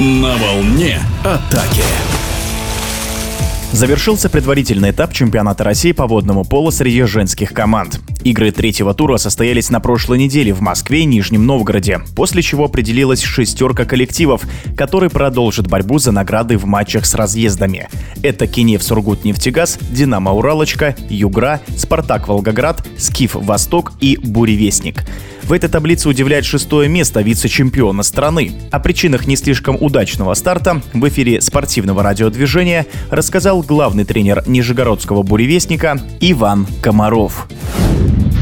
На волне атаки. Завершился предварительный этап чемпионата России по водному полу среди женских команд. Игры третьего тура состоялись на прошлой неделе в Москве и Нижнем Новгороде, после чего определилась шестерка коллективов, которые продолжат борьбу за награды в матчах с разъездами. Это Киев Сургут-Нефтегаз, Динамо Уралочка, Югра, Спартак Волгоград, Скиф Восток и Буревестник. В этой таблице удивляет шестое место вице-чемпиона страны. О причинах не слишком удачного старта в эфире спортивного радиодвижения рассказал главный тренер Нижегородского буревестника Иван Комаров.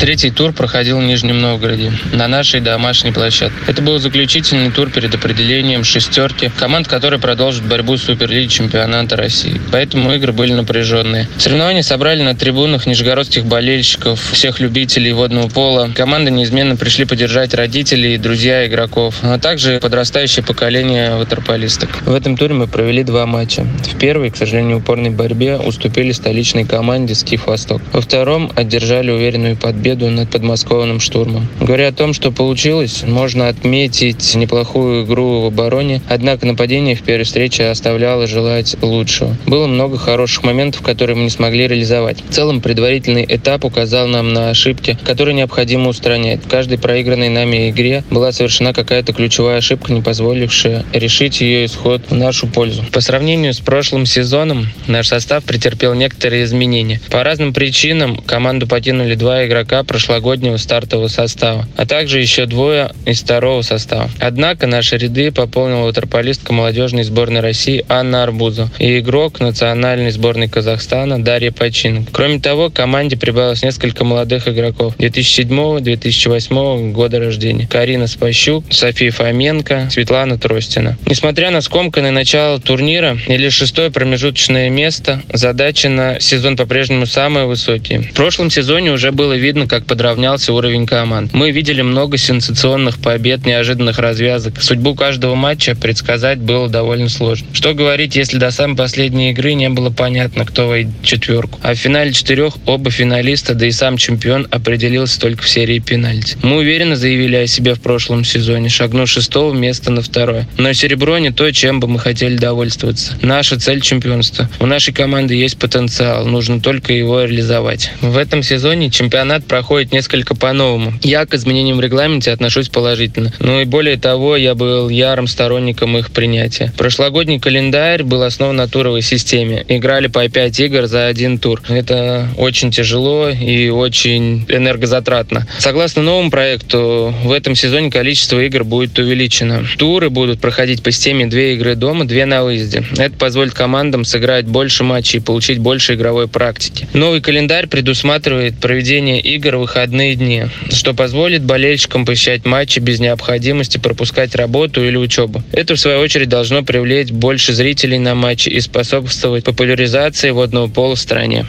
Третий тур проходил в Нижнем Новгороде на нашей домашней площадке. Это был заключительный тур перед определением шестерки команд, которые продолжат борьбу с Суперлиги чемпионата России. Поэтому игры были напряженные. Соревнования собрали на трибунах нижегородских болельщиков, всех любителей водного пола. Команды неизменно пришли поддержать родителей, друзья игроков, а также подрастающее поколение ватерполисток. В этом туре мы провели два матча. В первой, к сожалению, упорной борьбе уступили столичной команде «Скиф Восток». Во втором одержали уверенную победу победу над подмосковным штурмом. Говоря о том, что получилось, можно отметить неплохую игру в обороне, однако нападение в первой встрече оставляло желать лучшего. Было много хороших моментов, которые мы не смогли реализовать. В целом, предварительный этап указал нам на ошибки, которые необходимо устранять. В каждой проигранной нами игре была совершена какая-то ключевая ошибка, не позволившая решить ее исход в нашу пользу. По сравнению с прошлым сезоном, наш состав претерпел некоторые изменения. По разным причинам команду покинули два игрока, прошлогоднего стартового состава, а также еще двое из второго состава. Однако наши ряды пополнила ватерполистка молодежной сборной России Анна Арбузова и игрок национальной сборной Казахстана Дарья Починок. Кроме того, команде прибавилось несколько молодых игроков 2007-2008 года рождения. Карина Спащук, София Фоменко, Светлана Тростина. Несмотря на скомканное начало турнира или шестое промежуточное место, задачи на сезон по-прежнему самые высокие. В прошлом сезоне уже было видно, как подравнялся уровень команд. Мы видели много сенсационных побед, неожиданных развязок. Судьбу каждого матча предсказать было довольно сложно. Что говорить, если до самой последней игры не было понятно, кто войдет в четверку. А в финале четырех оба финалиста, да и сам чемпион определился только в серии пенальти. Мы уверенно заявили о себе в прошлом сезоне, шагнув шестого места на второе. Но серебро не то, чем бы мы хотели довольствоваться. Наша цель чемпионства. У нашей команды есть потенциал, нужно только его реализовать. В этом сезоне чемпионат проходит несколько по-новому. Я к изменениям в регламенте отношусь положительно. Ну и более того, я был ярым сторонником их принятия. Прошлогодний календарь был основан на туровой системе. Играли по 5 игр за один тур. Это очень тяжело и очень энергозатратно. Согласно новому проекту, в этом сезоне количество игр будет увеличено. Туры будут проходить по системе 2 игры дома, 2 на выезде. Это позволит командам сыграть больше матчей и получить больше игровой практики. Новый календарь предусматривает проведение игр игр выходные дни, что позволит болельщикам посещать матчи без необходимости пропускать работу или учебу. Это, в свою очередь, должно привлечь больше зрителей на матчи и способствовать популяризации водного пола в стране.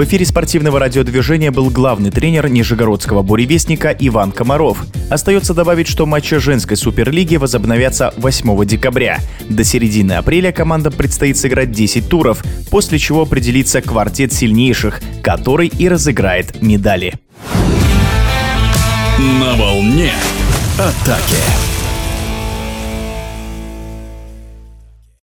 В эфире спортивного радиодвижения был главный тренер Нижегородского буревестника Иван Комаров. Остается добавить, что матчи женской суперлиги возобновятся 8 декабря. До середины апреля командам предстоит сыграть 10 туров, после чего определится квартет сильнейших, который и разыграет медали. На волне атаки.